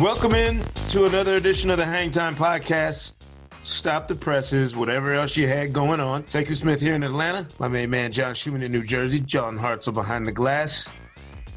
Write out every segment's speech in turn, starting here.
Welcome in to another edition of the Hang Time Podcast. Stop the presses, whatever else you had going on. Sekou Smith here in Atlanta. My main man John Schuhmann in New Jersey. John Hartzell behind the glass.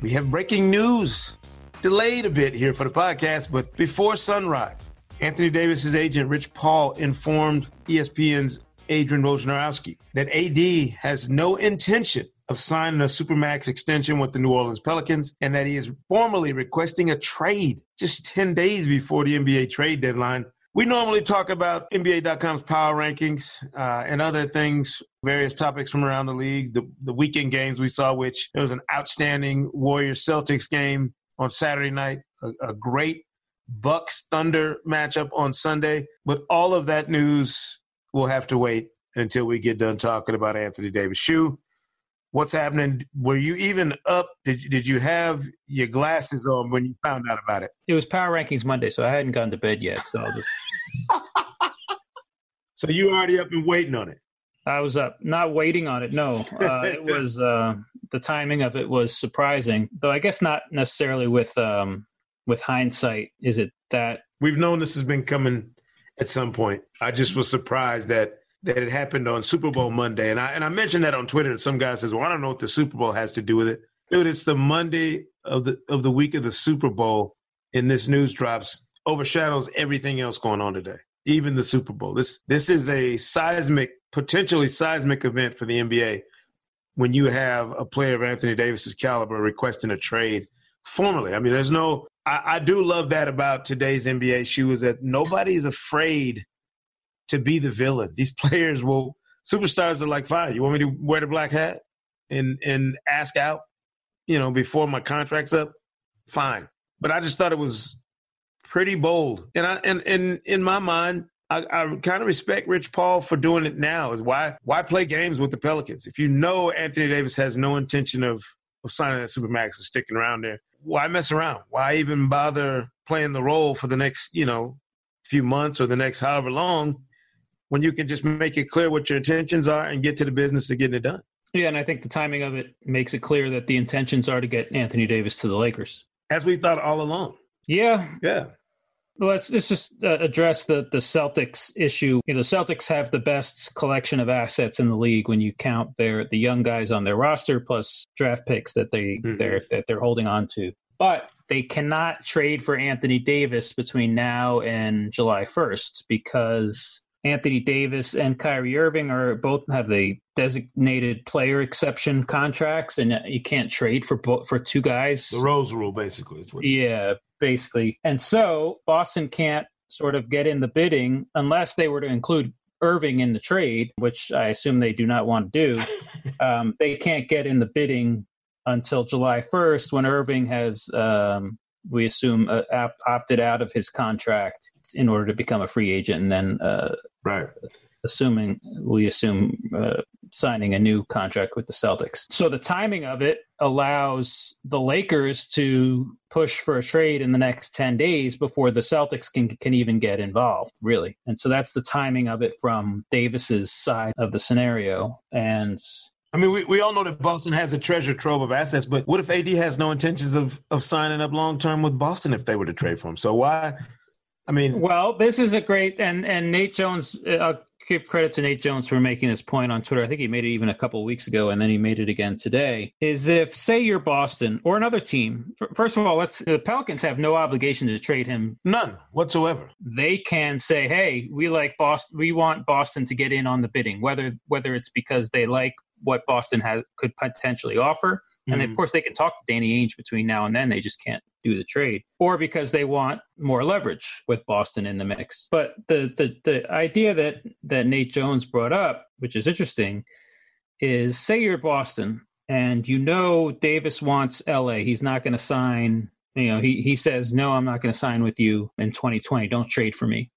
We have breaking news. Delayed a bit here for the podcast, but before sunrise, Anthony Davis's agent Rich Paul informed ESPN's Adrian Wojnarowski that AD has no intention of signing a Supermax extension with the New Orleans Pelicans and that he is formally requesting a trade just 10 days before the NBA trade deadline. We normally talk about NBA.com's power rankings uh, and other things, various topics from around the league. The, the weekend games we saw, which there was an outstanding Warriors Celtics game on Saturday night, a, a great Bucks Thunder matchup on Sunday. But all of that news will have to wait until we get done talking about Anthony Davis. Shoe, what's happening? Were you even up? Did did you have your glasses on when you found out about it? It was Power Rankings Monday, so I hadn't gone to bed yet. So, just... so you already up and waiting on it. I was up, not waiting on it. No, uh, it was uh, the timing of it was surprising, though. I guess not necessarily with um, with hindsight. Is it that we've known this has been coming at some point? I just was surprised that that it happened on Super Bowl Monday. And I and I mentioned that on Twitter, and some guy says, Well, I don't know what the Super Bowl has to do with it. Dude, it's the Monday of the of the week of the Super Bowl, and this news drops overshadows everything else going on today. Even the Super Bowl. This this is a seismic, potentially seismic event for the NBA when you have a player of Anthony Davis's caliber requesting a trade formally. I mean, there's no I, I do love that about today's NBA shoe is that nobody is afraid to be the villain. These players will superstars are like, fine, you want me to wear the black hat and and ask out, you know, before my contract's up? Fine. But I just thought it was pretty bold. And I and, and in my mind, I, I kind of respect Rich Paul for doing it now. Is why why play games with the Pelicans? If you know Anthony Davis has no intention of of signing that supermax and sticking around there, why mess around? Why even bother playing the role for the next, you know, few months or the next however long when you can just make it clear what your intentions are and get to the business of getting it done. Yeah, and I think the timing of it makes it clear that the intentions are to get Anthony Davis to the Lakers. As we thought all along. Yeah. Yeah. Well, let's, let's just uh, address the, the Celtics issue. You know, the Celtics have the best collection of assets in the league when you count their the young guys on their roster plus draft picks that they mm-hmm. they're that they're holding on to. But they cannot trade for Anthony Davis between now and July 1st because Anthony Davis and Kyrie Irving are both have the designated player exception contracts, and you can't trade for for two guys. The Rose Rule, basically. yeah, basically. And so Boston can't sort of get in the bidding unless they were to include Irving in the trade, which I assume they do not want to do. um, they can't get in the bidding until July 1st when Irving has um, we assume uh, opted out of his contract in order to become a free agent, and then uh, right, assuming we assume uh, signing a new contract with the Celtics. So the timing of it allows the Lakers to push for a trade in the next 10 days before the Celtics can can even get involved, really. And so that's the timing of it from Davis's side of the scenario and I mean, we, we all know that Boston has a treasure trove of assets, but what if AD has no intentions of, of signing up long term with Boston if they were to trade for him? So why? I mean, well, this is a great and and Nate Jones. Uh, I'll give credit to Nate Jones for making this point on Twitter. I think he made it even a couple weeks ago, and then he made it again today. Is if say you're Boston or another team. First of all, let's the Pelicans have no obligation to trade him, none whatsoever. They can say, "Hey, we like Boston. We want Boston to get in on the bidding." Whether whether it's because they like what Boston has could potentially offer. And mm-hmm. of course, they can talk to Danny Ainge between now and then. They just can't do the trade, or because they want more leverage with Boston in the mix. But the the the idea that that Nate Jones brought up, which is interesting, is say you're Boston and you know Davis wants LA. He's not going to sign. You know, he he says no, I'm not going to sign with you in 2020. Don't trade for me.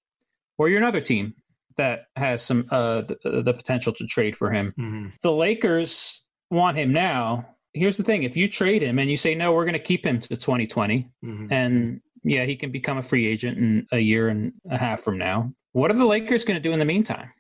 Or you're another team that has some uh the, the potential to trade for him. Mm-hmm. The Lakers want him now. Here's the thing: if you trade him and you say no, we're going to keep him to 2020, Mm-hmm. and yeah, he can become a free agent in a year and a half from now. What are the Lakers going to do in the meantime?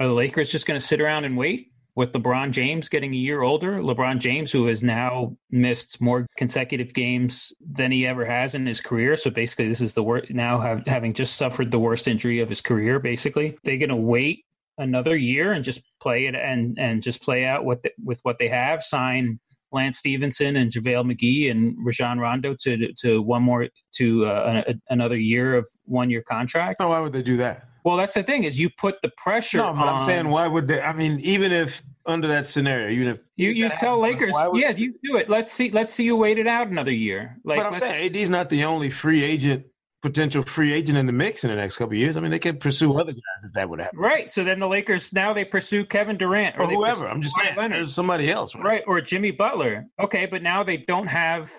Are the Lakers just going to sit around and wait with LeBron James getting a year older? LeBron James, who has now missed more consecutive games than he ever has in his career. So basically, this is the worst now have, having just suffered the worst injury of his career. Basically, they're going to wait another year and just play it and and just play out what the, with what they have. Sign Lance Stephenson and JaVale McGee and Rajon Rondo to to one more to uh, a, another year of one year contracts. Oh, why would they do that? Well, that's the thing is you put the pressure. No, but on, I'm saying why would they? I mean, even if under that scenario, even if you you tell happens, Lakers, would- yeah, you do it. Let's see, let's see you wait it out another year. Like, but I'm let's- saying AD's not the only free agent, potential free agent in the mix in the next couple of years. I mean, they could pursue other guys if that would happen, right. So then the Lakers now they pursue Kevin Durant Or they whoever. I'm just Kawhi saying, Leonard. there's somebody else, right? right or Jimmy Butler. Okay, but now they don't have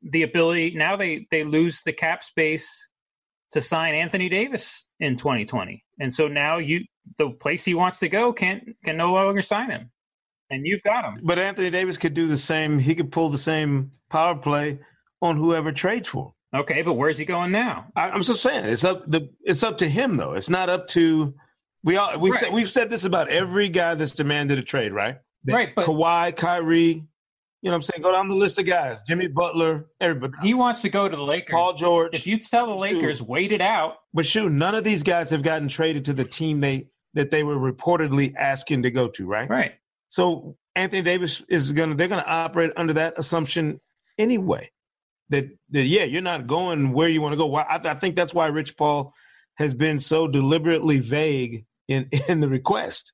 the ability. Now they they lose the cap space to sign Anthony Davis in 2020, and so now you the place he wants to go can can no longer sign him, and you've got him. But Anthony Davis could do the same. He could pull the same power play on whoever trades for him. Okay, but where's he going now? I, I'm just saying, it's up the it's up to him though. It's not up to we all we Right. said we've said this about every guy that's demanded a trade, right? That Right, but- Kawhi, Kyrie, you know what I'm saying? Go down the list of guys. Jimmy Butler, everybody. He wants to go to the Lakers. Paul George. if you tell the Lakers wait it out, But shoot, none of these guys have gotten traded to the team they that they were reportedly asking to go to, right? right? So Anthony Davis is gonna they're gonna operate under that assumption anyway. That that yeah, you're not going where you want to go. I, I think that's why Rich Paul has been so deliberately vague in in the request.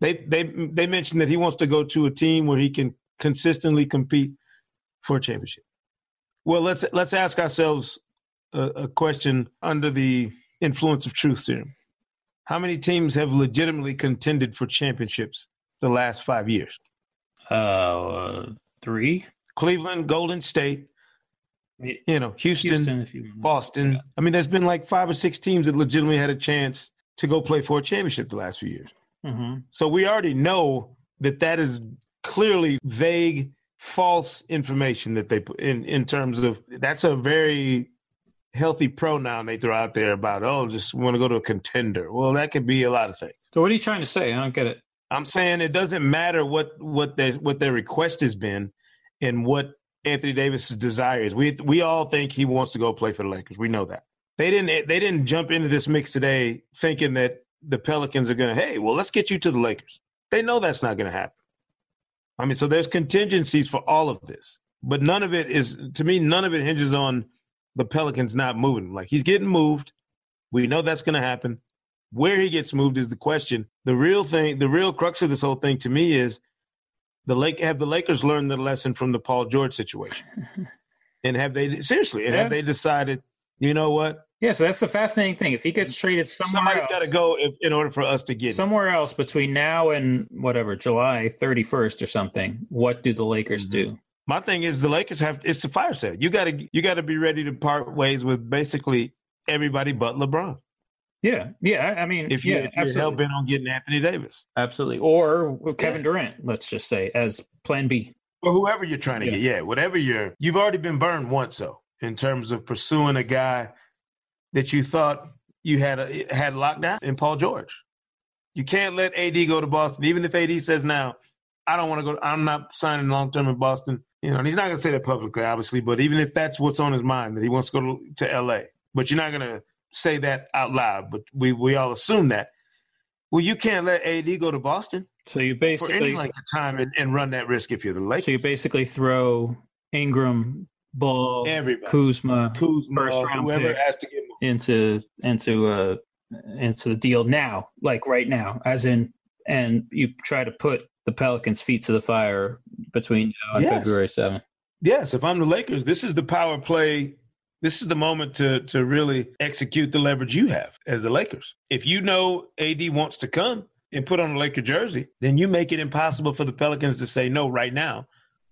They they they mentioned that he wants to go to a team where he can consistently compete for a championship. Well, let's let's ask ourselves a, a question under the influence of truth serum. How many teams have legitimately contended for championships the last five years? Uh, three. Cleveland, Golden State, you know, Houston, Houston, you Boston. Yeah. I mean, there's been like five or six teams that legitimately had a chance to go play for a championship the last few years. hmm So we already know that that is clearly vague, false information that they put in in terms of that's a very healthy pronoun they throw out there about oh just want to go to a contender. Well, that could be a lot of things. So what are you trying to say? I don't get it. I'm saying it doesn't matter what what their what their request has been and what Anthony Davis's desire is. We we all think he wants to go play for the Lakers. We know that. They didn't they didn't jump into this mix today thinking that the Pelicans are going to, "Hey, well, let's get you to the Lakers." They know that's not going to happen. I mean, so there's contingencies for all of this. But none of it is to me none of it hinges on the Pelicans not moving. Like he's getting moved. We know that's going to happen. Where he gets moved is the question. The real thing, the real crux of this whole thing to me is the Lake have the Lakers learned the lesson from the Paul George situation, and have they seriously? And Yeah. have they decided? You know what? Yeah, so that's the fascinating thing. If he gets traded somewhere Somebody's got to go if, in order for us to get him. somewhere else between now and whatever July thirty first or something, what do the Lakers Mm-hmm. do? My thing is the Lakers have it's a fire sale. You got to you got to be ready to part ways with basically everybody but LeBron. Yeah, yeah. I mean, If you yeah, if you're hell bent on getting Anthony Davis absolutely, or Kevin Durant. Let's just say as Plan B. or whoever you're trying to Yeah. get, yeah, whatever you're you've already been burned once though in terms of pursuing a guy that you thought you had a, had locked down in Paul George. You can't let AD go to Boston, even if AD says now, I don't want to go. I'm not signing long term in Boston. You know, and he's not going to say that publicly, obviously. But even if that's what's on his mind, that he wants to go to, to LA, but you're not going to say that out loud. But we we all assume that. Well, you can't let AD go to Boston So you basically for any length of time and, and run that risk if you're the Lakers. so you basically throw Ingram, Ball, Everybody. Kuzma Kuzma, First round whoever pick. has to get. Into into uh into the deal now, like right now, as in, and you try to put the Pelicans' feet to the fire between now and Yes. February seventh. Yes, if I'm the Lakers, this is the power play. This is the moment to to really execute the leverage you have as the Lakers. If you know AD wants to come, and put on a Laker jersey, then you make it impossible for the Pelicans to say no right now,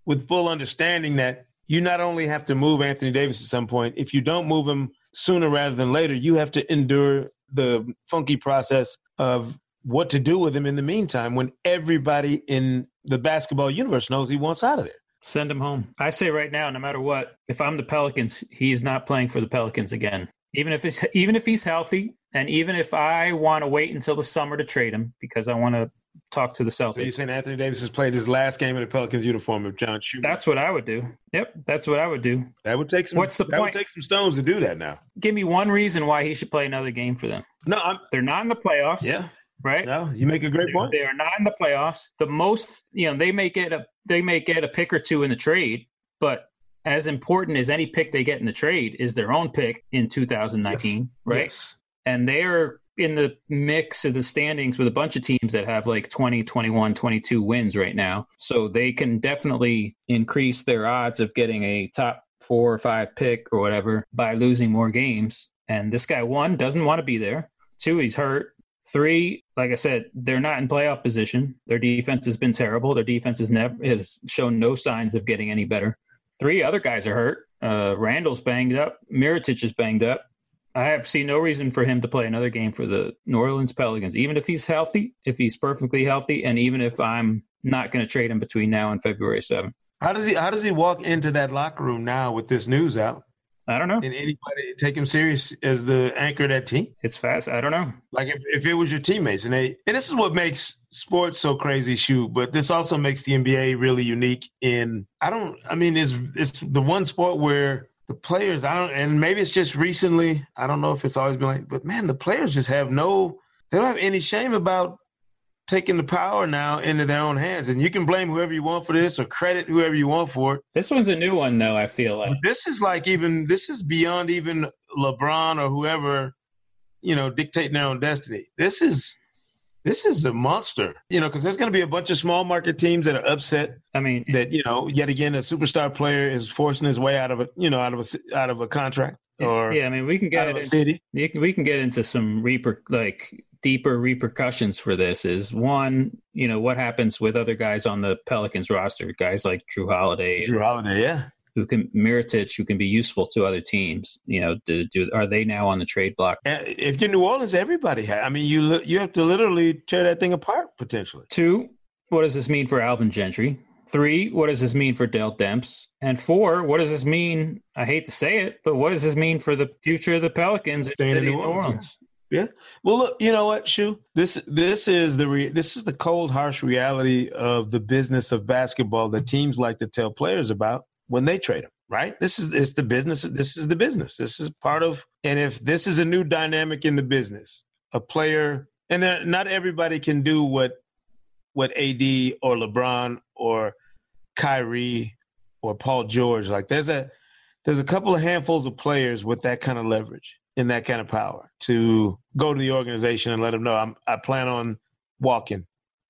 with full understanding that you not only have to move Anthony Davis at some point, if you don't move him sooner rather than later, you have to endure the funky process of what to do with him in the meantime when everybody in the basketball universe knows he wants out of there. Send him home. I say right now, no matter what, if I'm the Pelicans, he's not playing for the Pelicans again. Even if it's even if he's healthy, and even if I want to wait until the summer to trade him because I want to talk to the Celtics. So you're saying Anthony Davis has played his last game in the Pelicans uniform of John Schuhmann? That's what I would do. Yep, that's what I would do. That would take some. What's the that point? would take some stones to do that. Now, give me one reason why he should play another game for them. No, I'm, they're not in the playoffs. Yeah, right. No, you make a great they're, point. They are not in the playoffs. The most, you know, they may get a they may get a pick or two in the trade, but as important as any pick they get in the trade is their own pick in 2019, yes. right? Yes. And they're in the mix of the standings with a bunch of teams that have like 20, 21, 22 wins right now. So they can definitely increase their odds of getting a top four or five pick or whatever by losing more games. And this guy, one, doesn't want to be there. Two, he's hurt. Three, like I said, they're not in playoff position. Their defense has been terrible. Their defense has never has shown no signs of getting any better. Three other guys are hurt. Uh, Randle's banged up. Mirotic is banged up. I have seen no reason for him to play another game for the New Orleans Pelicans, even if he's healthy, if he's perfectly healthy, and even if I'm not going to trade him between now and February 7th. How does he How does he walk into that locker room now with this news out? I don't know. And anybody take him serious as the anchor of that team? It's fast. I don't know. Like if, if it was your teammates and they and this is what makes sports so crazy, shoot. But this also makes the NBA really unique. In I don't. I mean, it's it's the one sport where the players. I don't. And maybe it's just recently. I don't know if it's always been like. But man, the players just have no. They don't have any shame about taking the power now into their own hands. And you can blame whoever you want for this or credit whoever you want for it. This one's a new one, though, I feel like. This is like even, this is beyond even LeBron or whoever, you know, dictating their own destiny. This is. This is a monster, you know, because there's going to be a bunch of small market teams that are upset. I mean, that you know, yet again, a superstar player is forcing his way out of a, you know, out of a out of a contract or yeah. I mean, we can get out it of a in- city. you can, we can get into some reper like deeper repercussions for this is one you know what happens with other guys on the pelicans roster guys like jrue holiday Jrue Holiday, yeah. Who can Mirotic, who can be useful to other teams you know do, do are they now on the trade block If you're New Orleans, everybody has. I mean, you you have to literally tear that thing apart potentially. two what does this mean for alvin gentry three what does this mean for dell demps and four what does this mean i hate to say it but what does this mean for the future of the pelicans in Staying in New of Orleans, Yeah. Well, look, you know what, Shu? This this is the re- this is the cold, harsh reality of the business of basketball that teams like to tell players about when they trade them. Right? This is it's the business. This is the business. This is part of. And if this is a new dynamic in the business, a player, and there, not everybody can do what what AD or LeBron or Kyrie or Paul George like. There's a there's a couple of handfuls of players with that kind of leverage and that kind of power to go to the organization and let them know I'm, I plan on walking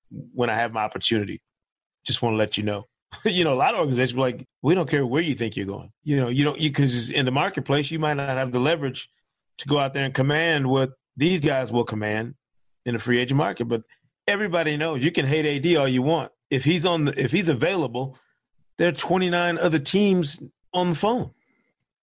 when I have my opportunity. Just want to let you know. you know, a lot of organizations like, we don't care where you think you're going. You know, you don't, because in the marketplace, you might not have the leverage to go out there and command what these guys will command in the free agent market. But everybody knows you can hate AD all you want. If he's on the, if he's available, there are 29 other teams on the phone.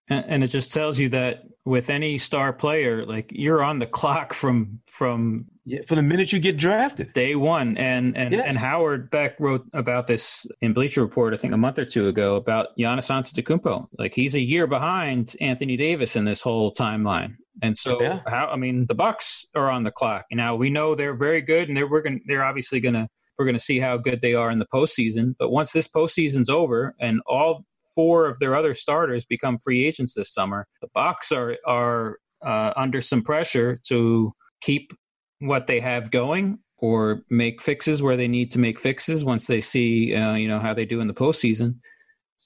And, and it just tells you that with any star player like you're on the clock from from Yeah, for the minute you get drafted. day one and and Yes. and howard beck wrote about this in bleacher report i think a month or two ago about Giannis Antetokounmpo. like he's a year behind anthony davis in this whole timeline and so Yeah. how i mean the bucks are on the clock now we know they're very good and they're we're going they're obviously gonna we're gonna see how good they are in the postseason but once this postseason's over and all four of their other starters become free agents this summer the bucks are are uh, under some pressure to keep what they have going or make fixes where they need to make fixes once they see uh, you know how they do in the postseason.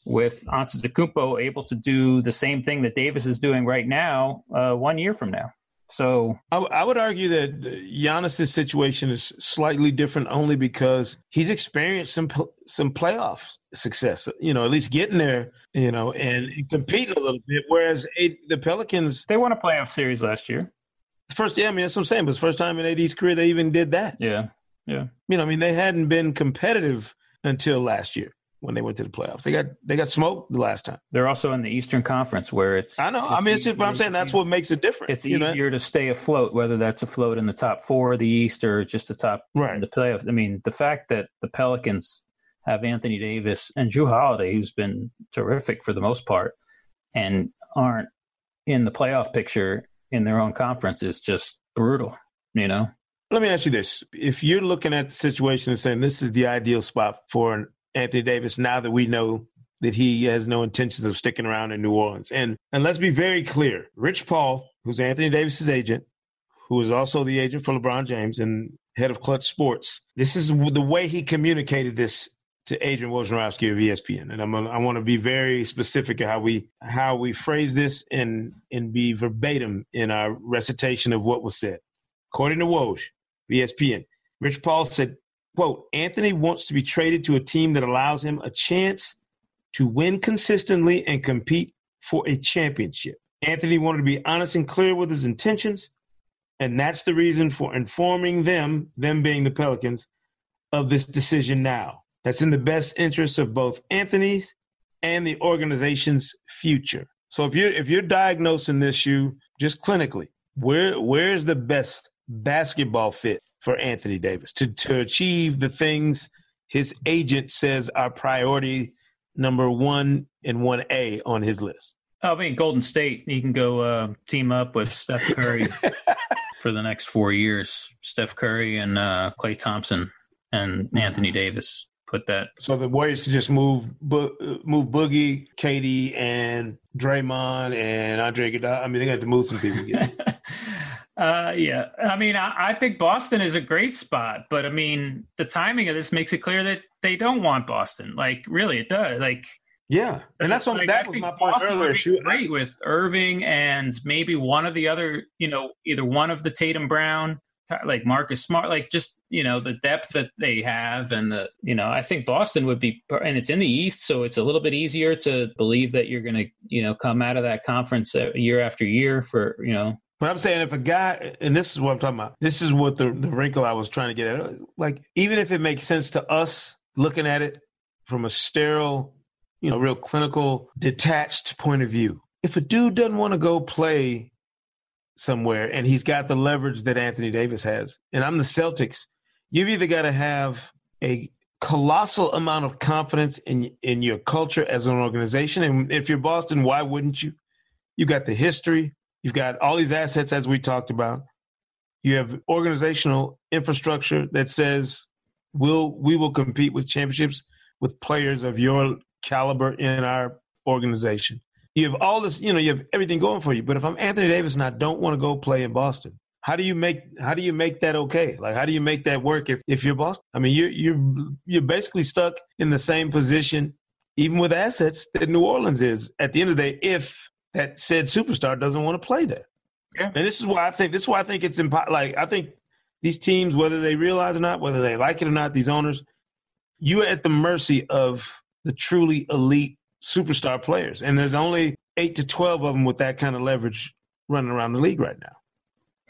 With Antetokounmpo able to do the same thing that Davis is doing right now, uh, one year from now. So I, w- I would argue that uh, Giannis's situation is slightly different only because he's experienced some some playoff success. You know, at least getting there. You know, and, and competing a little bit. Whereas A- the Pelicans, they won a playoff series last year. first, yeah, I mean that's what I'm saying. But it's the first time in AD's career they even did that. Yeah, Yeah. You know, I mean, they hadn't been competitive until last year when they went to the playoffs. They got they got smoked the last time. They're also in the Eastern Conference where it's. I know. I mean, it's just. But I'm saying that's what makes it different. It's easier know? to stay afloat, whether that's afloat in the top four of the East or just the top right. in the playoffs. I mean, the fact that the Pelicans have Anthony Davis and Jrue Holiday, who's been terrific for the most part, and aren't in the playoff picture in their own conference is just brutal. You know. Let me ask you this: If you're looking at the situation and saying this is the ideal spot for Anthony Davis, now that we know that he has no intentions of sticking around in New Orleans, and and let's be very clear: Rich Paul, who's Anthony Davis's agent, who is also the agent for LeBron James and head of Clutch Sports, this is the way he communicated this to Adrian Wojnarowski of ESPN, and I'm I want to be very specific how we how we phrase this and and be verbatim in our recitation of what was said. According to Woj, ESPN. Rich Paul said, quote, Anthony wants to be traded to a team that allows him a chance to win consistently and compete for a championship. Anthony wanted to be honest and clear with his intentions, and that's the reason for informing them, them being the Pelicans, of this decision now. That's in the best interest of both Anthony's and the organization's future. So if you're if you're diagnosing this issue just clinically, where where's the best basketball fit for Anthony Davis to, to achieve the things his agent says are priority number one and 1A on his list? I mean, Golden State, he can go uh, team up with Steph Curry for the next four years. Steph Curry and uh, Klay Thompson and Anthony Davis. Put that. So the Warriors to just move bo- move Boogie, KD, and Draymond and Andre Iguodala. I mean, they got to move some people. Uh, yeah, I mean, I, I, think Boston is a great spot, but I mean, the timing of this makes it clear that they don't want Boston. Like, really, it does. Like, yeah, and that's what like, that I was my point Boston earlier. Shoot, great with Irving and maybe one of the other, you know, either one of the Tatum Brown, like Marcus Smart, like just you know the depth that they have, and the you know, I think Boston would be, and it's in the East, so it's a little bit easier to believe that you're going to, you know, come out of that conference uh, year after year for you know but I'm saying if a guy, and this is what I'm talking about, this is what the, the wrinkle I was trying to get at. Like, even if it makes sense to us looking at it from a sterile, you know, real clinical, detached point of view, if a dude doesn't want to go play somewhere and he's got the leverage that Anthony Davis has, and I'm the Celtics, you've either got to have a colossal amount of confidence in in your culture as an organization. And if you're Boston, why wouldn't you? You got the history, You've got all these assets, as we talked about. You have organizational infrastructure that says we'll we will compete with championships with players of your caliber in our organization. You have all this, you know, you have everything going for you. But if I'm Anthony Davis and I don't want to go play in Boston, how do you make how do you make that okay? Like how do you make that work if, if you're Boston? I mean, you're you're you're basically stuck in the same position, even with assets that New Orleans is at the end of the day, if that said superstar doesn't want to play there. Yeah. And this is why I think this is why I think it's impo- like I think these teams, whether they realize or not, whether they like it or not, these owners, you are at the mercy of the truly elite superstar players. And there's only eight to twelve of them with that kind of leverage running around the league right now.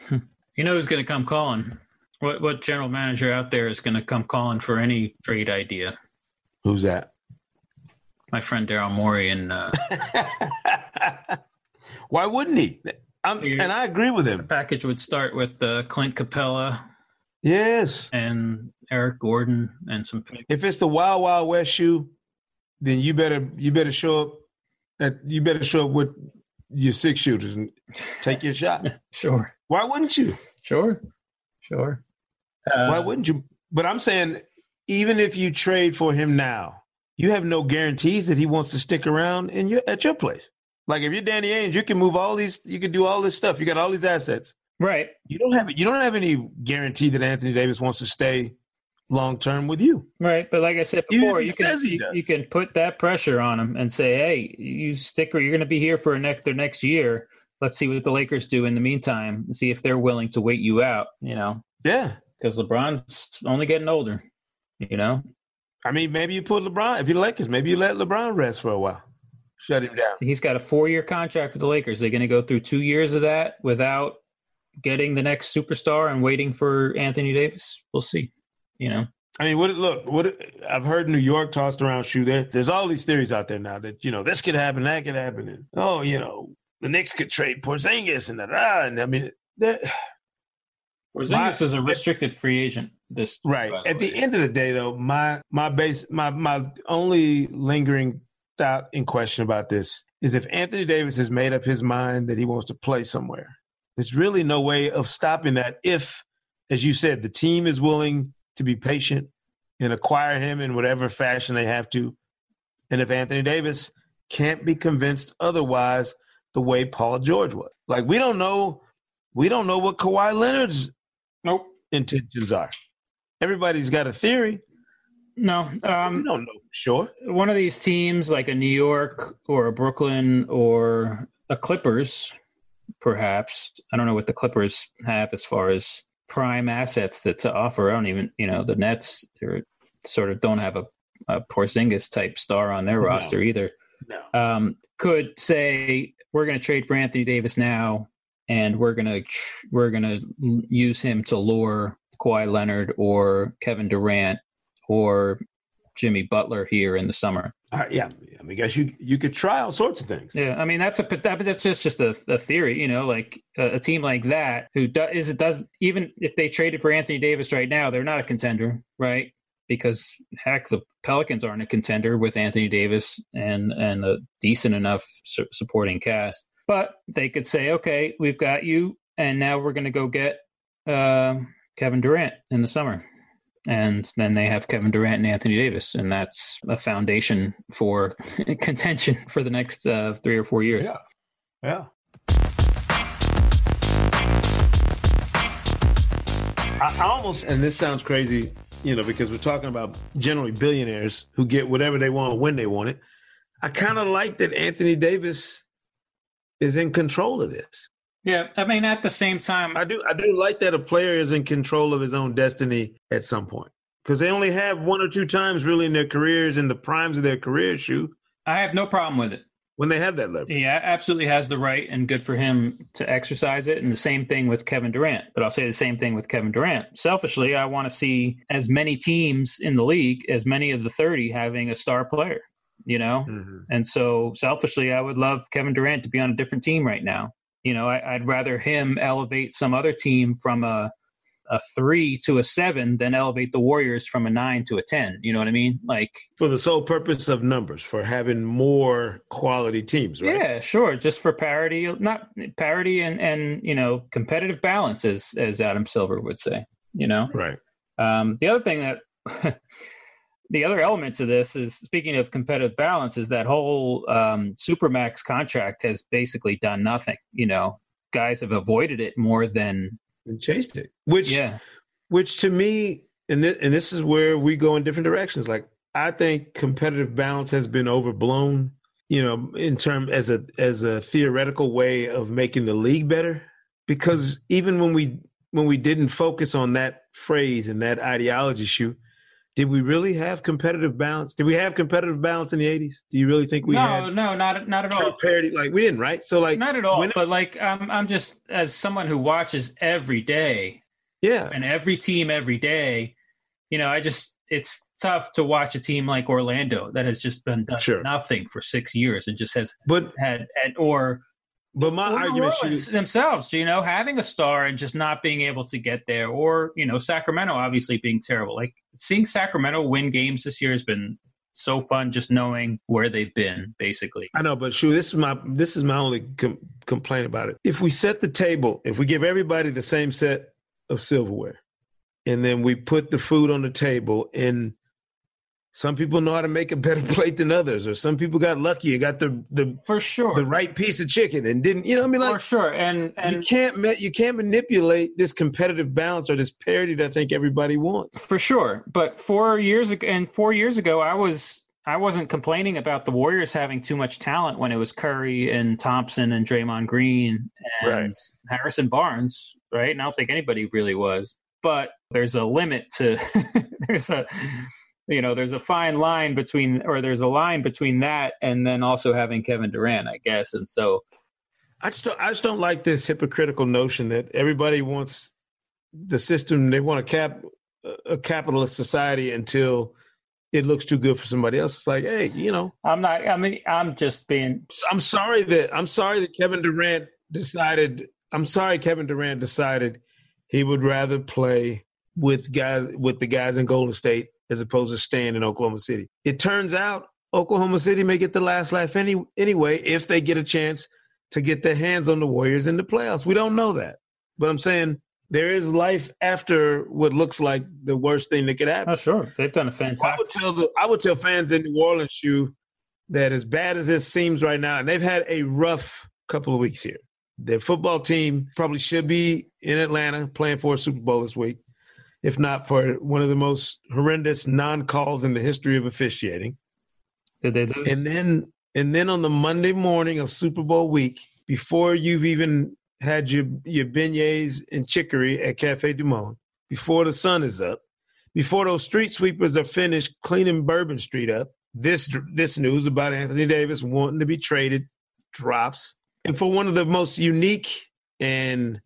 Hmm. You know who's going to come calling? What what general manager out there is going to come calling for any trade idea? Who's that? My friend Daryl Morey and. Uh, Why wouldn't he? I'm, and I agree with him. The package would start with uh, Clint Capela. Yes. And Eric Gordon and some. If it's the Wild Wild West shoe, then you better you better show up. At, you better show up with your six shooters and take your shot. sure. Why wouldn't you? Sure. Sure. Uh, Why wouldn't you? But I'm saying, even if you trade for him now, you have no guarantees that he wants to stick around in your at your place. Like if you're Danny Ainge, you can move all these, you can do all this stuff. You got all these assets. Right. You don't have you don't have any guarantee that Anthony Davis wants to stay long term with you. Right. But like I said before, you can you, you, can put that pressure on him and say, Hey, you stick or you're gonna be here for a next their next year. Let's see what the Lakers do in the meantime and see if they're willing to wait you out, you know. Yeah. Because LeBron's only getting older, you know. I mean, maybe you put LeBron. If the Lakers, maybe you let LeBron rest for a while. Shut him down. He's got a four-year contract with the Lakers. They're going to go through two years of that without getting the next superstar and waiting for Anthony Davis. We'll see. You know. I mean, what? Look, what I've heard New York tossed around. Shoe there. There's all these theories out there now that you know this could happen, that could happen, and oh, you know, the Knicks could trade Porzingis and that. And I mean, that. Porzingis is a restricted free agent. This right. At the, the end of the day, though, my my base my my only lingering thought in question about this is if Anthony Davis has made up his mind that he wants to play somewhere. There's really no way of stopping that if, as you said, the team is willing to be patient and acquire him in whatever fashion they have to. And if Anthony Davis can't be convinced otherwise, the way Paul George was. Like we don't know, we don't know what Kawhi Leonard's nope. intentions are. Everybody's got a theory. No, um, we don't know sure. One of these teams, like a New York or a Brooklyn or a Clippers, perhaps. I don't know what the Clippers have as far as prime assets that to offer. I don't even, you know, the Nets sort of don't have a, a Porzingis type star on their no. roster either. No. Um, could say we're going to trade for Anthony Davis now, and we're going to we're to use him to lure Kawhi Leonard or Kevin Durant or Jimmy Butler here in the summer. Uh, yeah, I mean, guess you you could try all sorts of things. Yeah, I mean that's a that's just just a, a theory, you know, like a, a, team like that who does is it does even if they traded for Anthony Davis right now, they're not a contender, right? Because heck, the Pelicans aren't a contender with Anthony Davis and and a decent enough su- supporting cast, but they could say, okay, we've got you, and now we're going to go get uh, Kevin Durant in the summer and then they have Kevin Durant and Anthony Davis, and that's a foundation for contention for the next uh, three or four years. Yeah, yeah. I, I almost, and this sounds crazy, you know, because we're talking about generally billionaires who get whatever they want when they want it. I kind of like that Anthony Davis is in control of this. Yeah, I mean, at the same time, I do I do like that a player is in control of his own destiny at some point because they only have one or two times really in their careers in the primes of their career. Shoot, I have no problem with it when they have that leverage. Yeah, absolutely has the right, and good for him to exercise it. And the same thing with Kevin Durant. But I'll say the same thing with Kevin Durant. Selfishly, I want to see as many teams in the league, as many of the thirty, having a star player. You know, mm-hmm. and so selfishly, I would love Kevin Durant to be on a different team right now. You know, I, would rather him elevate some other team from a a three to a seven than elevate the Warriors from a nine to a ten. You know what I mean? Like for the sole purpose of numbers, for having more quality teams, right? Yeah, sure. Just for parity, not parity and and you know competitive balance, as as Adam Silver would say. You know, right. Um, the other thing that the other element to this is speaking of competitive balance is that whole um, supermax contract has basically done nothing you know? Guys have avoided it more than and chased it which yeah. which to me and, th- and this is where we go in different directions. Like i think competitive balance has been overblown you know in term as a as a theoretical way of making the league better. Because even when we when we didn't focus on that phrase and that ideology shoot did we really have competitive balance? Did we have competitive balance in the eighties? Do you really think we no, had? No, not not at all. Parity, like we didn't, right? So like not at all. When, but like I'm I'm just as someone who watches every day, yeah, and every team every day. You know, I just it's tough to watch a team like Orlando that has just been done sure. nothing for six years and just has but had and or but my argument is themselves, you know, having a star and just not being able to get there, or you know, Sacramento obviously being terrible. Like seeing Sacramento win games this year has been so fun, just knowing where they've been. Basically, I know, but sure, this is my this is my only com- complaint about it. If we set the table, if we give everybody the same set of silverware, and then we put the food on the table in some people know how to make a better plate than others, or some people got lucky and got the the for sure the right piece of chicken and didn't. You know, what I mean, like for sure. And, and you can't you can't manipulate this competitive balance or this parity that I think everybody wants. For sure, but four years ago and four years ago, I was I wasn't complaining about the Warriors having too much talent when it was Curry and Thompson and Draymond Green and right. Harrison Barnes, right? And I don't think anybody really was. But there's a limit to there's a you know, there's a fine line between, or there's a line between that and then also having Kevin Durant, I guess. And so, I just don't, I just don't like this hypocritical notion that everybody wants the system. They want to cap a capitalist society until it looks too good for somebody else. It's like, hey, you know, I'm not. I mean, I'm just being. I'm sorry that I'm sorry that Kevin Durant decided. I'm sorry Kevin Durant decided he would rather play with guys with the guys in Golden State as opposed to staying in Oklahoma City. It turns out Oklahoma City may get the last laugh any anyway if they get a chance to get their hands on the Warriors in the playoffs. We don't know that, but I'm saying there is life after what looks like the worst thing that could happen. Oh, sure, they've done a fantastic. I would tell the I would tell fans in New Orleans, you that as bad as this seems right now, and they've had a rough couple of weeks here. Their football team probably should be in Atlanta playing for a Super Bowl this week, if not for one of the most horrendous non-calls in the history of officiating. Did they lose? And then and then on the Monday morning of Super Bowl week, before you've even had your your beignets and chicory at Cafe Du Monde, before the sun is up, before those street sweepers are finished cleaning Bourbon Street up, this this news about Anthony Davis wanting to be traded drops. And for one of the most unique and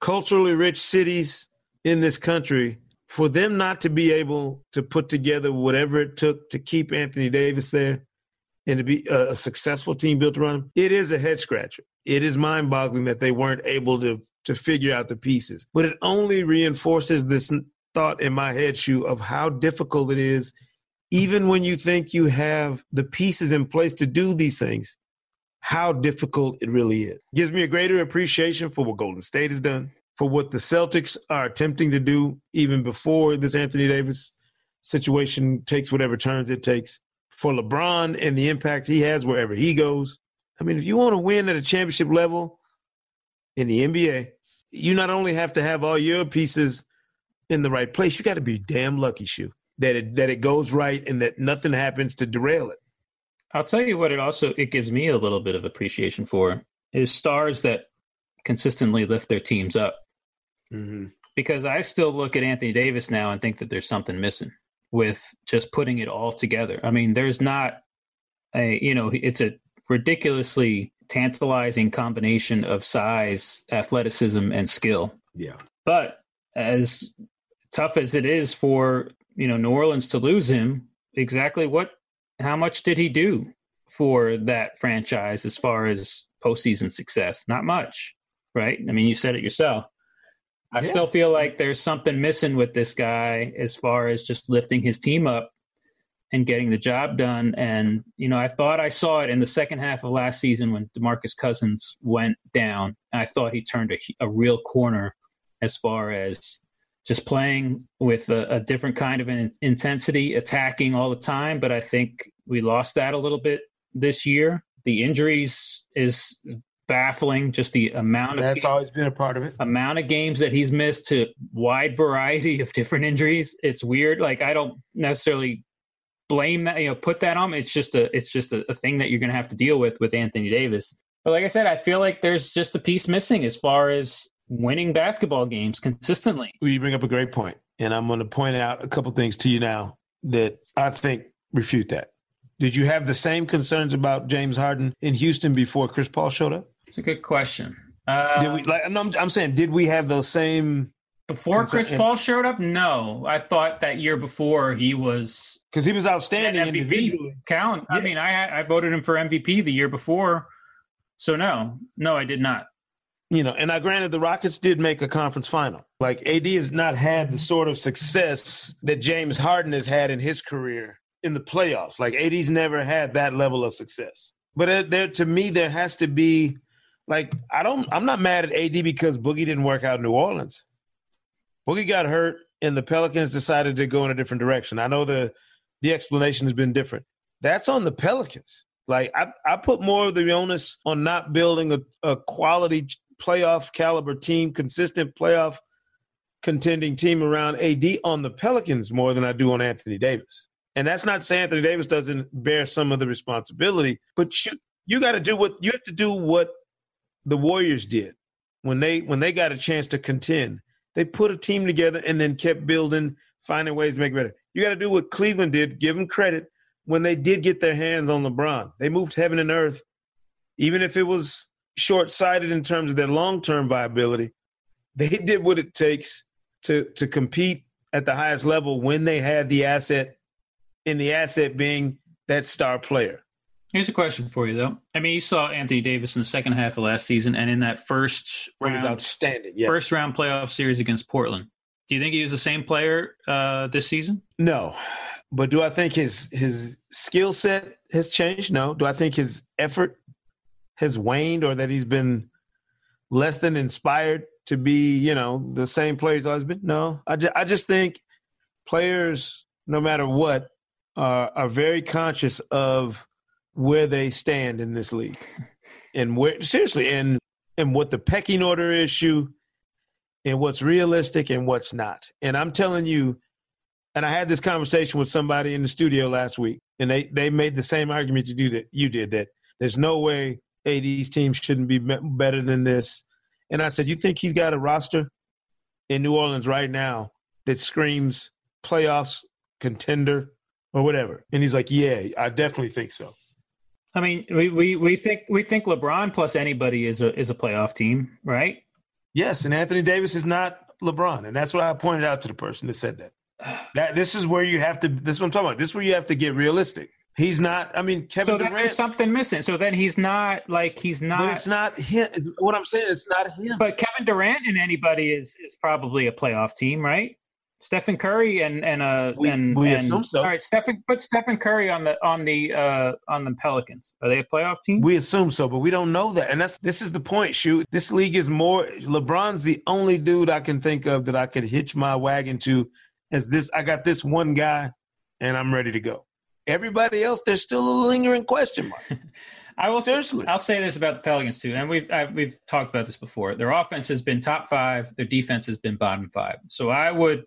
culturally rich cities in this country, for them not to be able to put together whatever it took to keep Anthony Davis there and to be a, successful team built around him, it is a head scratcher. It is mind boggling that they weren't able to to figure out the pieces. But it only reinforces this thought in my head, Shu, of how difficult it is, even when you think you have the pieces in place to do these things, how difficult it really is. Gives me a greater appreciation for what Golden State has done, for what the Celtics are attempting to do even before this Anthony Davis situation takes whatever turns it takes, for LeBron and the impact he has wherever he goes. I mean, if you want to win at a championship level in the NBA, you not only have to have all your pieces in the right place, you got to be damn lucky, Shu, that it that it goes right and that nothing happens to derail it. I'll tell you what it also it gives me a little bit of appreciation for is stars that consistently lift their teams up. Mm-hmm. Because I still look at Anthony Davis now and think that there's something missing with just putting it all together. I mean, there's not a you know, it's a ridiculously tantalizing combination of size, athleticism, and skill. Yeah. But as tough as it is for you know New Orleans to lose him, exactly what, how much did he do for that franchise as far as postseason success? Not much, right? I mean, you said it yourself. I yeah. still feel like there's something missing with this guy as far as just lifting his team up and getting the job done. And, you know, I thought I saw it in the second half of last season when Demarcus Cousins went down. I thought he turned a, a real corner as far as just playing with a, a different kind of intensity, attacking all the time. But I think we lost that a little bit this year. The injuries is baffling. Just the amount of that's games, always been a part of it. Amount of games that he's missed to wide variety of different injuries. It's weird. Like I don't necessarily blame that. You know, put that on. It's just a it's just a, a thing that you're going to have to deal with with Anthony Davis. But like I said, I feel like there's just a piece missing as far as winning basketball games consistently. Well, you bring up a great point, and I'm going to point out a couple things to you now that I think refute that. Did you have the same concerns about James Harden in Houston before Chris Paul showed up? It's a good question. Uh, did we? Like, I'm, I'm saying, did we have those same before Chris Paul showed up? No, I thought that year before he was because he was outstanding MVP count. Yeah. I mean, I I voted him for MVP the year before, so no, no, I did not you know, and I granted the Rockets did make a conference final. Like AD has not had the sort of success that James Harden has had in his career in the playoffs. Like AD's never had that level of success. But there, to me, there has to be, like, I don't, I'm not mad at AD because Boogie didn't work out in New Orleans. Boogie got hurt, and the Pelicans decided to go in a different direction. I know the the explanation has been different. That's on the Pelicans. Like I, I put more of the onus on not building a, a quality playoff caliber team, consistent playoff contending team around AD on the Pelicans more than I do on Anthony Davis. And that's not saying Anthony Davis doesn't bear some of the responsibility, but you you got to do what you have to do what the Warriors did when they when they got a chance to contend. They put a team together and then kept building, finding ways to make it better. You got to do what Cleveland did. Give them credit when they did get their hands on LeBron. They moved heaven and earth, even if it was short sighted in terms of their long term viability. They did what it takes to to compete at the highest level when they had the asset, in the asset being that star player. Here's a question for you, though. I mean, you saw Anthony Davis in the second half of last season, and in that first round, outstanding. Yes. First round playoff series against Portland. Do you think he was the same player uh, this season? No, but do I think his his skill set has changed? No. Do I think his effort has waned, or that he's been less than inspired to be, you know, the same player he's always been? No. I just, I just think players, no matter what, are, are very conscious of where they stand in this league, and where seriously, and and what the pecking order issue, and what's realistic and what's not. And I'm telling you, and I had this conversation with somebody in the studio last week, and they they made the same argument you do that you did that there's no way AD's team shouldn't be better than this. And I said, you think he's got a roster in New Orleans right now that screams playoffs contender or whatever? And he's like, yeah, I definitely think so. I mean, we, we, we think we think LeBron plus anybody is a is a playoff team, right? Yes, and Anthony Davis is not LeBron, and that's what I pointed out to the person that said that. That this is where you have to. This is what I'm talking about. This is where you have to get realistic. He's not. I mean, Kevin so Durant. there's something missing. So then he's not like he's not. But it's not him. It's, what I'm saying, it's not him. But Kevin Durant and anybody is is probably a playoff team, right? Stephen Curry and and uh we, and we and, assume so. All right, Stephen put Stephen Curry on the on the uh on the Pelicans. Are they a playoff team? We assume so, but we don't know that. And that's this is the point, shoot. This league is more LeBron's the only dude I can think of that I could hitch my wagon to as this I got this one guy and I'm ready to go. Everybody else, there's still a lingering question mark. I will seriously. I'll say this about the Pelicans too, and we've I, we've talked about this before. Their offense has been top five. Their defense has been bottom five. So I would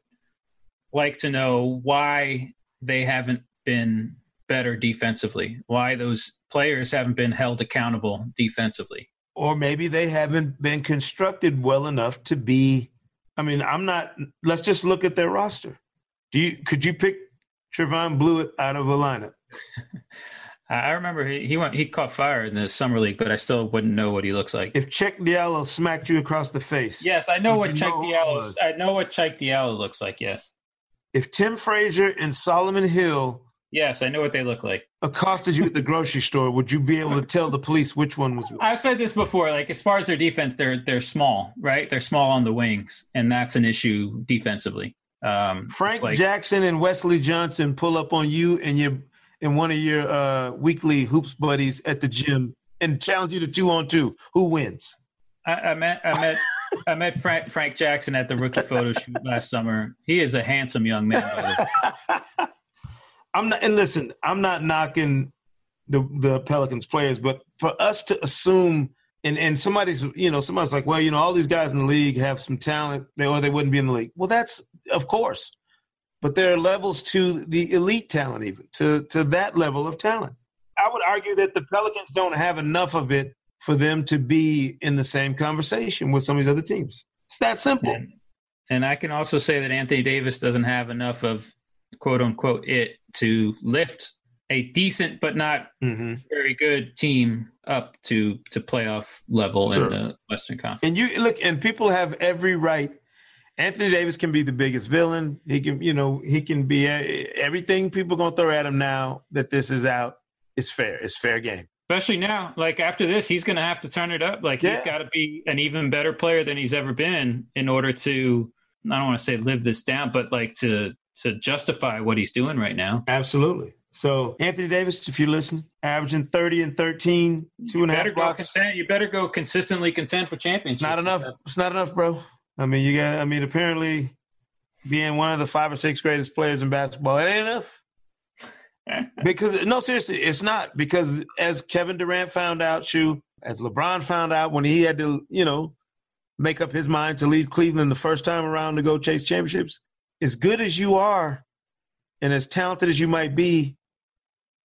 like to know why they haven't been better defensively, why those players haven't been held accountable defensively. Or maybe they haven't been constructed well enough to be. I mean, I'm not. Let's just look at their roster. Do you could you pick Trevon Bluiett out of a lineup? I remember he, he went he caught fire in the summer league, but I still wouldn't know what he looks like. If Cheick Diallo smacked you across the face, yes, I know what Cheick Diallo. I know what Cheick Diallo looks like. Yes, if Tim Frazier and Solomon Hill Yes, I know what they look like. Accosted you at the grocery store, would you be able to tell the police which one was? I've said this before. Like as far as their defense, they're they're small, right? They're small on the wings, and that's an issue defensively. Um, Frank like, Jackson and Wesley Johnson pull up on you and your and one of your uh, weekly hoops buddies at the gym and challenge you to two on two. Who wins? I, I met I met I met Frank Frank Jackson at the rookie photo shoot last summer. He is a handsome young man. I'm not, and listen, I'm not knocking the the Pelicans players, but for us to assume and and somebody's you know somebody's like, well, you know, all these guys in the league have some talent, or they wouldn't be in the league. Well, that's of course, but there are levels to the elite talent, even to to that level of talent. I would argue that the Pelicans don't have enough of it for them to be in the same conversation with some of these other teams. It's that simple. And, and I can also say that Anthony Davis doesn't have enough of quote unquote it to lift a decent but not mm-hmm. very good team up to to playoff level sure. in the Western Conference. And you look, and people have every right. Anthony Davis can be the biggest villain. He can, you know, he can be everything people gonna throw at him now that this is out. It's fair. It's fair game. Especially now, like after this, he's going to have to turn it up. Like yeah. he's got to be an even better player than he's ever been in order to. I don't want to say live this down, but like to to justify what he's doing right now. Absolutely. So Anthony Davis, if you listen, averaging thirty and 13, two and a half blocks. You better go consistently contend for championships. Not enough. It's not enough, bro. I mean, you got. I mean, apparently, being one of the five or six greatest players in basketball, it ain't enough. Because no, seriously, it's not. Because as Kevin Durant found out, Shu, as LeBron found out when he had to, you know, make up his mind to leave Cleveland the first time around to go chase championships, as good as you are and as talented as you might be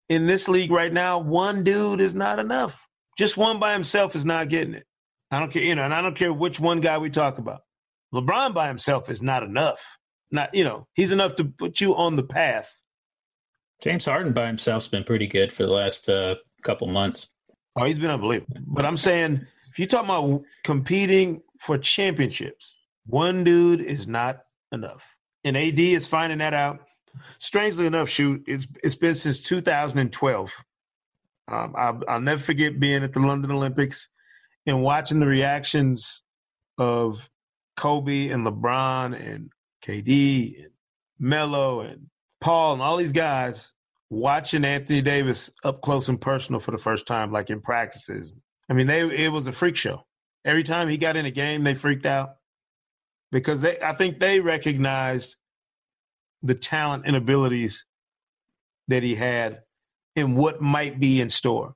in this league right now, one dude is not enough. Just one by himself is not getting it. I don't care, you know, and I don't care which one guy we talk about. LeBron by himself is not enough. Not, you know, he's enough to put you on the path. James Harden by himself's been pretty good for the last uh, couple months. Oh, he's been unbelievable. But I'm saying, if you're talking about competing for championships, one dude is not enough and AD is finding that out. Strangely enough, shoot, it's it's been since 2012. Um, I'll, I'll never forget being at the London Olympics and watching the reactions of Kobe and LeBron and KD and Melo and Paul and all these guys watching Anthony Davis up close and personal for the first time, like in practices. I mean, they it was a freak show. Every time he got in a game, they freaked out because they I think they recognized the talent and abilities that he had and what might be in store.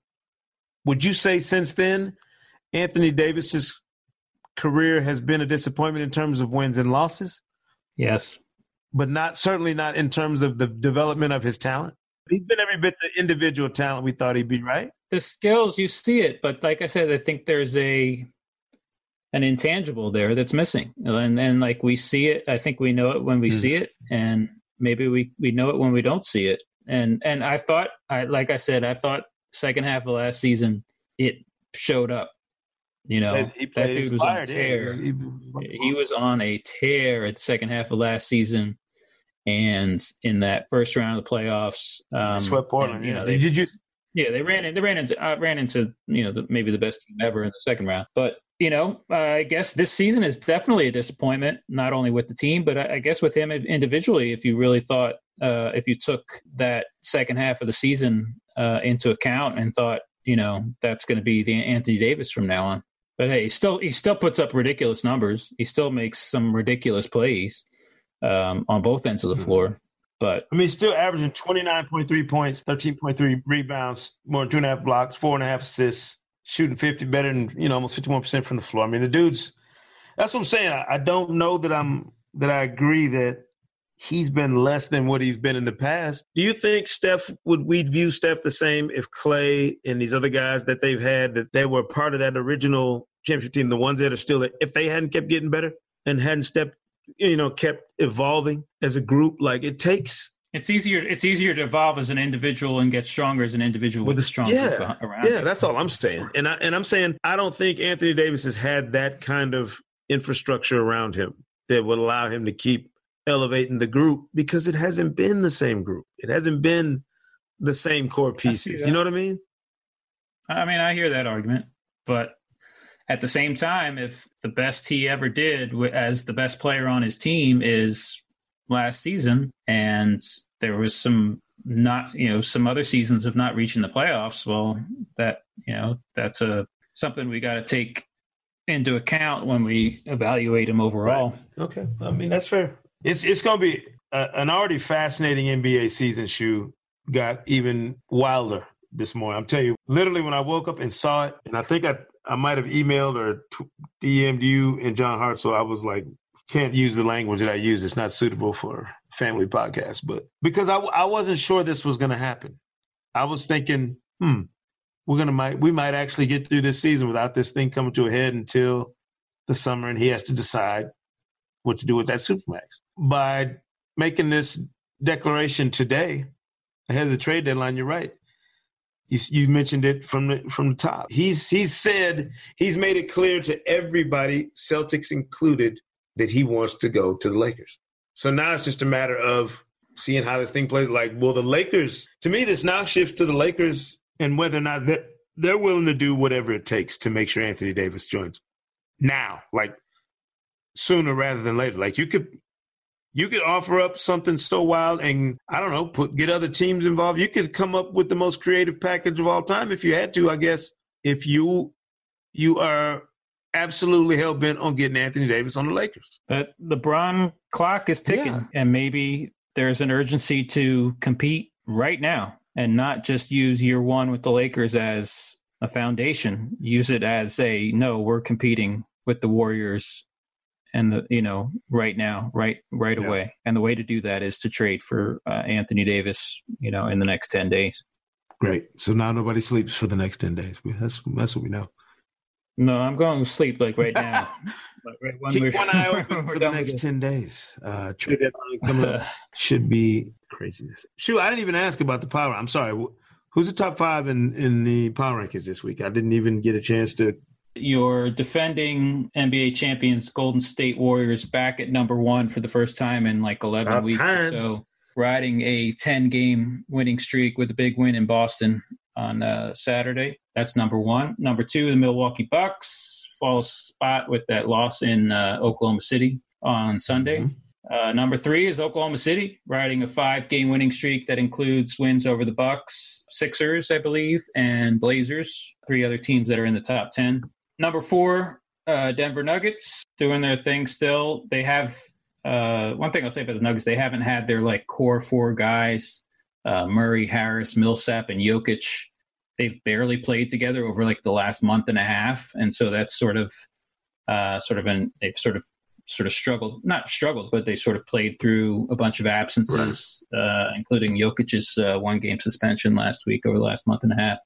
Would you say since then Anthony Davis's career has been a disappointment in terms of wins and losses? Yes. But not certainly not in terms of the development of his talent. He's been every bit the individual talent we thought he'd be, right? The skills you see it, but like I said, I think there's a an intangible there that's missing. And and like we see it, I think we know it when we mm. see it and maybe we we know it when we don't see it. And and I thought I like I said, I thought second half of last season it showed up. You know, that, that dude was on a tear. He, he was on a tear at second half of last season and in that first round of the playoffs, um, swept Portland. And, you know, they, did you? Yeah, they ran in. They ran into. Uh, ran into you know the, maybe the best team ever in the second round. But you know, uh, I guess this season is definitely a disappointment. Not only with the team, but I, I guess with him individually. If you really thought, uh, if you took that second half of the season uh, into account and thought, you know, that's going to be the Anthony Davis from now on. But hey, he still he still puts up ridiculous numbers. He still makes some ridiculous plays um, on both ends of the mm-hmm. floor. But I mean, still averaging 29.3 points, 13.3 rebounds, more than two and a half blocks, four and a half assists, shooting 50 better than, you know, almost 51% from the floor. I mean, the dude's, that's what I'm saying. I, I don't know that I'm, that I agree that he's been less than what he's been in the past. Do you think Steph would we view Steph the same if Klay and these other guys that they've had that they were part of that original championship team, the ones that are still if they hadn't kept getting better and hadn't stepped you know kept evolving as a group like it takes it's easier it's easier to evolve as an individual and get stronger as an individual with, a strong yeah, around yeah you. that's all i'm saying. And i and i'm saying i don't think anthony davis has had that kind of infrastructure around him that would allow him to keep elevating the group because it hasn't been the same group. It hasn't been the same core pieces. You know what i mean? I mean i hear that argument but at the same time, if the best he ever did as the best player on his team is last season, and there was some not you know some other seasons of not reaching the playoffs, well, that you know that's a something we got to take into account when we evaluate him overall. Right. Okay, I mean that's fair. It's it's going to be a, an already fascinating NBA season. Shoe got even wilder this morning. I'm telling you, literally when I woke up and saw it, and I think I I might have emailed or DM'd you and John Hart, so I was like, can't use the language that I use. It's not suitable for family podcast. But because I, I wasn't sure this was going to happen, I was thinking, hmm, we're gonna might we might actually get through this season without this thing coming to a head until the summer, and he has to decide what to do with that supermax. By making this declaration today ahead of the trade deadline, you're right. You, you mentioned it from the from the top. He's he's said he's made it clear to everybody, Celtics included, that he wants to go to the Lakers. So now it's just a matter of seeing how this thing plays. Like, will the Lakers? To me, this now shifts to the Lakers and whether or not they're, they're willing to do whatever it takes to make sure Anthony Davis joins. Now, like sooner rather than later. Like you could you could offer up something so wild and I don't know, put get other teams involved. You could come up with the most creative package of all time if you had to, I guess. If you you are absolutely hell bent on getting Anthony Davis on the Lakers. But the LeBron clock is ticking yeah. and maybe there's an urgency to compete right now and not just use year one with the Lakers as a foundation. Use it as a no, we're competing with the Warriors and the you know right now right right yeah. away. And the way to do that is to trade for uh, anthony davis you know in the next 10 days. Great. So now nobody sleeps for the next 10 days. That's that's what we know. No i'm going to sleep like right now. Right keep one eye open for the next 10 days uh trade deadline coming up? should be craziness. Shoot i didn't even ask about the power. I'm sorry. Who's the top five in in the power rankings this week? I didn't even get a chance to your defending NBA champions Golden State Warriors back at number one for the first time in like 11 About weeks time. or so, riding a 10 game winning streak with a big win in Boston on uh, Saturday. That's number one. Number two, the Milwaukee Bucks fall spot with that loss in uh, Oklahoma City on Sunday. Uh, number three is Oklahoma City, riding a five-game winning streak that includes wins over the Bucks, Sixers, I believe, and Blazers. Three other teams that are in the top ten. Number four, uh, Denver Nuggets, doing their thing still. They have uh, one thing I'll say about the Nuggets: they haven't had their like core four guys, uh, Murray, Harris, Millsap, and Jokic. They've barely played together over like the last month and a half, and so that's sort of, uh, sort of an they've sort of sort of struggled, not struggled, but they sort of played through a bunch of absences, uh, including Jokic's uh, one game suspension last week over the last month and a half.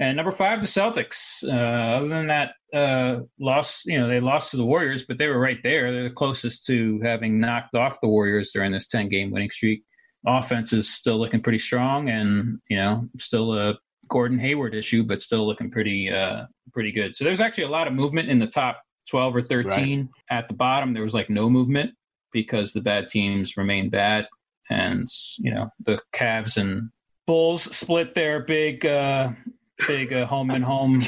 And number five, the Celtics. Uh, other than that uh, loss, you know, they lost to the Warriors, but they were right there. They're the closest to having knocked off the Warriors during this 10 game winning streak. Offense is still looking pretty strong and, you know, still a Gordon Hayward issue, but still looking pretty, uh, pretty good. So there's actually a lot of movement in the top 12 or 13. At the bottom, there was like no movement because the bad teams remain bad. And, you know, the Cavs and Bulls split their big, uh, big uh, home and home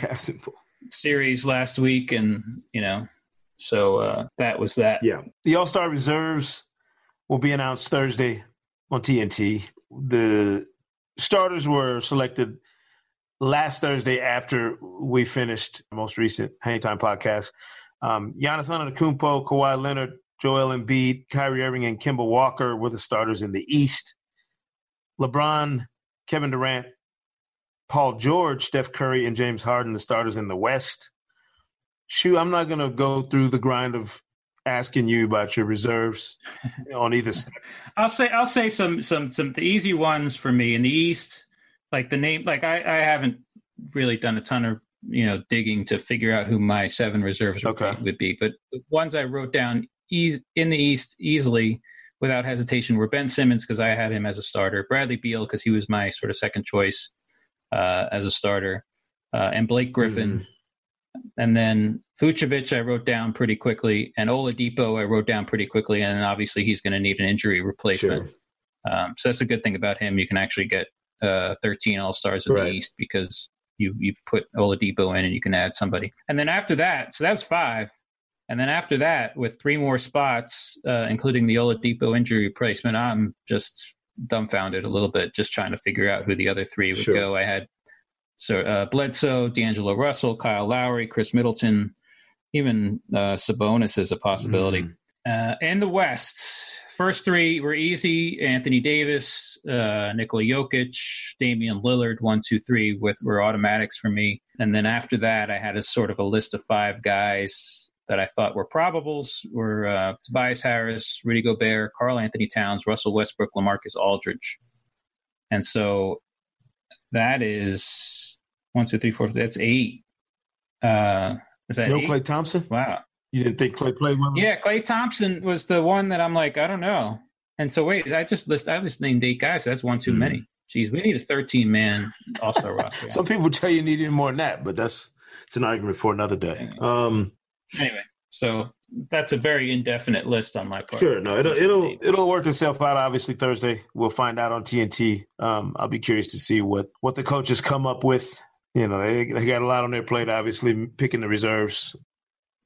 series last week. And, you know, so uh, that was that. Yeah. The All Star reserves will be announced Thursday on TNT. The starters were selected last Thursday after we finished our most recent Hang Time podcast. Um, Giannis Antetokounmpo, Kawhi Leonard, Joel Embiid, Kyrie Irving, and Kemba Walker were the starters in the East. LeBron, Kevin Durant, Paul George, Steph Curry, and James Harden, the starters in the West. Shoot, I'm not going to go through the grind of asking you about your reserves on either side. I'll say I'll say some some some the easy ones for me in the East, like the name like I, I haven't really done a ton of you know digging to figure out who my seven reserves would, Okay. be, would be, but the ones I wrote down eas in the East easily without hesitation were Ben Simmons because I had him as a starter, Bradley Beal because he was my sort of second choice uh, as a starter, uh, and Blake Griffin. Mhm. And then Vucevic, I wrote down pretty quickly, and Oladipo, I wrote down pretty quickly, and obviously he's going to need an injury replacement. Sure. Um, so that's a good thing about him. You can actually get uh, 13 All Stars in Right. the East because you you put Oladipo in and you can add somebody. And then after that, so that's five. And then after that, with three more spots, uh, including the Oladipo injury replacement, I'm just dumbfounded a little bit, just trying to figure out who the other three would Sure. go. I had so uh, Bledsoe, D'Angelo Russell, Kyle Lowry, Khris Middleton, even uh, Sabonis is a possibility. Mhm. Uh, and the West, first three were easy: Anthony Davis, uh, Nikola Jokic, Damian Lillard. One, two, three with were automatics for me. And then after that, I had a sort of a list of five guys that I thought were probables: were uh, Tobias Harris, Rudy Gobert, Karl-Anthony Towns, Russell Westbrook, Lamarcus Aldridge. And so that is one, two, three, four. That's eight. Uh, is that No eight? Klay Thompson? Wow. You didn't think Klay played well? Yeah, Klay Thompson was the one that I'm like, I don't know. And so wait, I just list I just named eight guys. So that's one too Mhm. many. Jeez, we need a 13 man All Star roster. Some people tell you need even more than that, but that's it's an argument for another day. Um, Anyway, so that's a very indefinite list on my part. sure, no, it'll it'll it'll work itself out. Obviously, Thursday we'll find out on TNT. Um, I'll be curious to see what what the coaches come up with. You know, they they got a lot on their plate. Obviously, picking the reserves.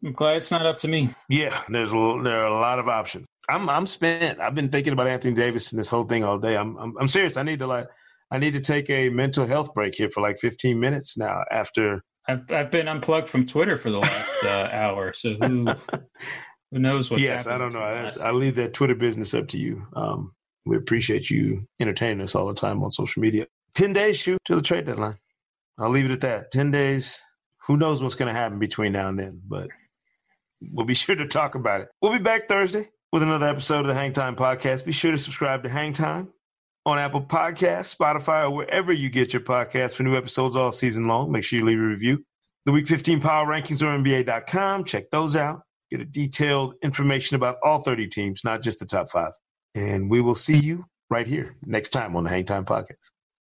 I'm glad it's not up to me. Yeah, there's a, there are a lot of options. I'm I'm spent. I've been thinking about Anthony Davis and this whole thing all day. I'm I'm, I'm serious. I need to like I need to take a mental health break here for like 15 minutes now after I've I've been unplugged from Twitter for the last uh, hour, so who who knows what's yes, I don't know. I. I leave that Twitter business up to you. Um, we appreciate you entertaining us all the time on social media. Ten days, shoot to the trade deadline. I'll leave it at that. Ten days. Who knows what's going to happen between now and then? But we'll be sure to talk about it. We'll be back Thursday with another episode of the Hang Time Podcast. Be sure to subscribe to Hang Time on Apple Podcasts, Spotify, or wherever you get your podcasts for new episodes all season long. Make sure you leave a review. The Week 15 Power Rankings are NBA.com. Check those out get a detailed information about all 30 teams, not just the top five. And we will see you right here next time on the Hang Time Podcast.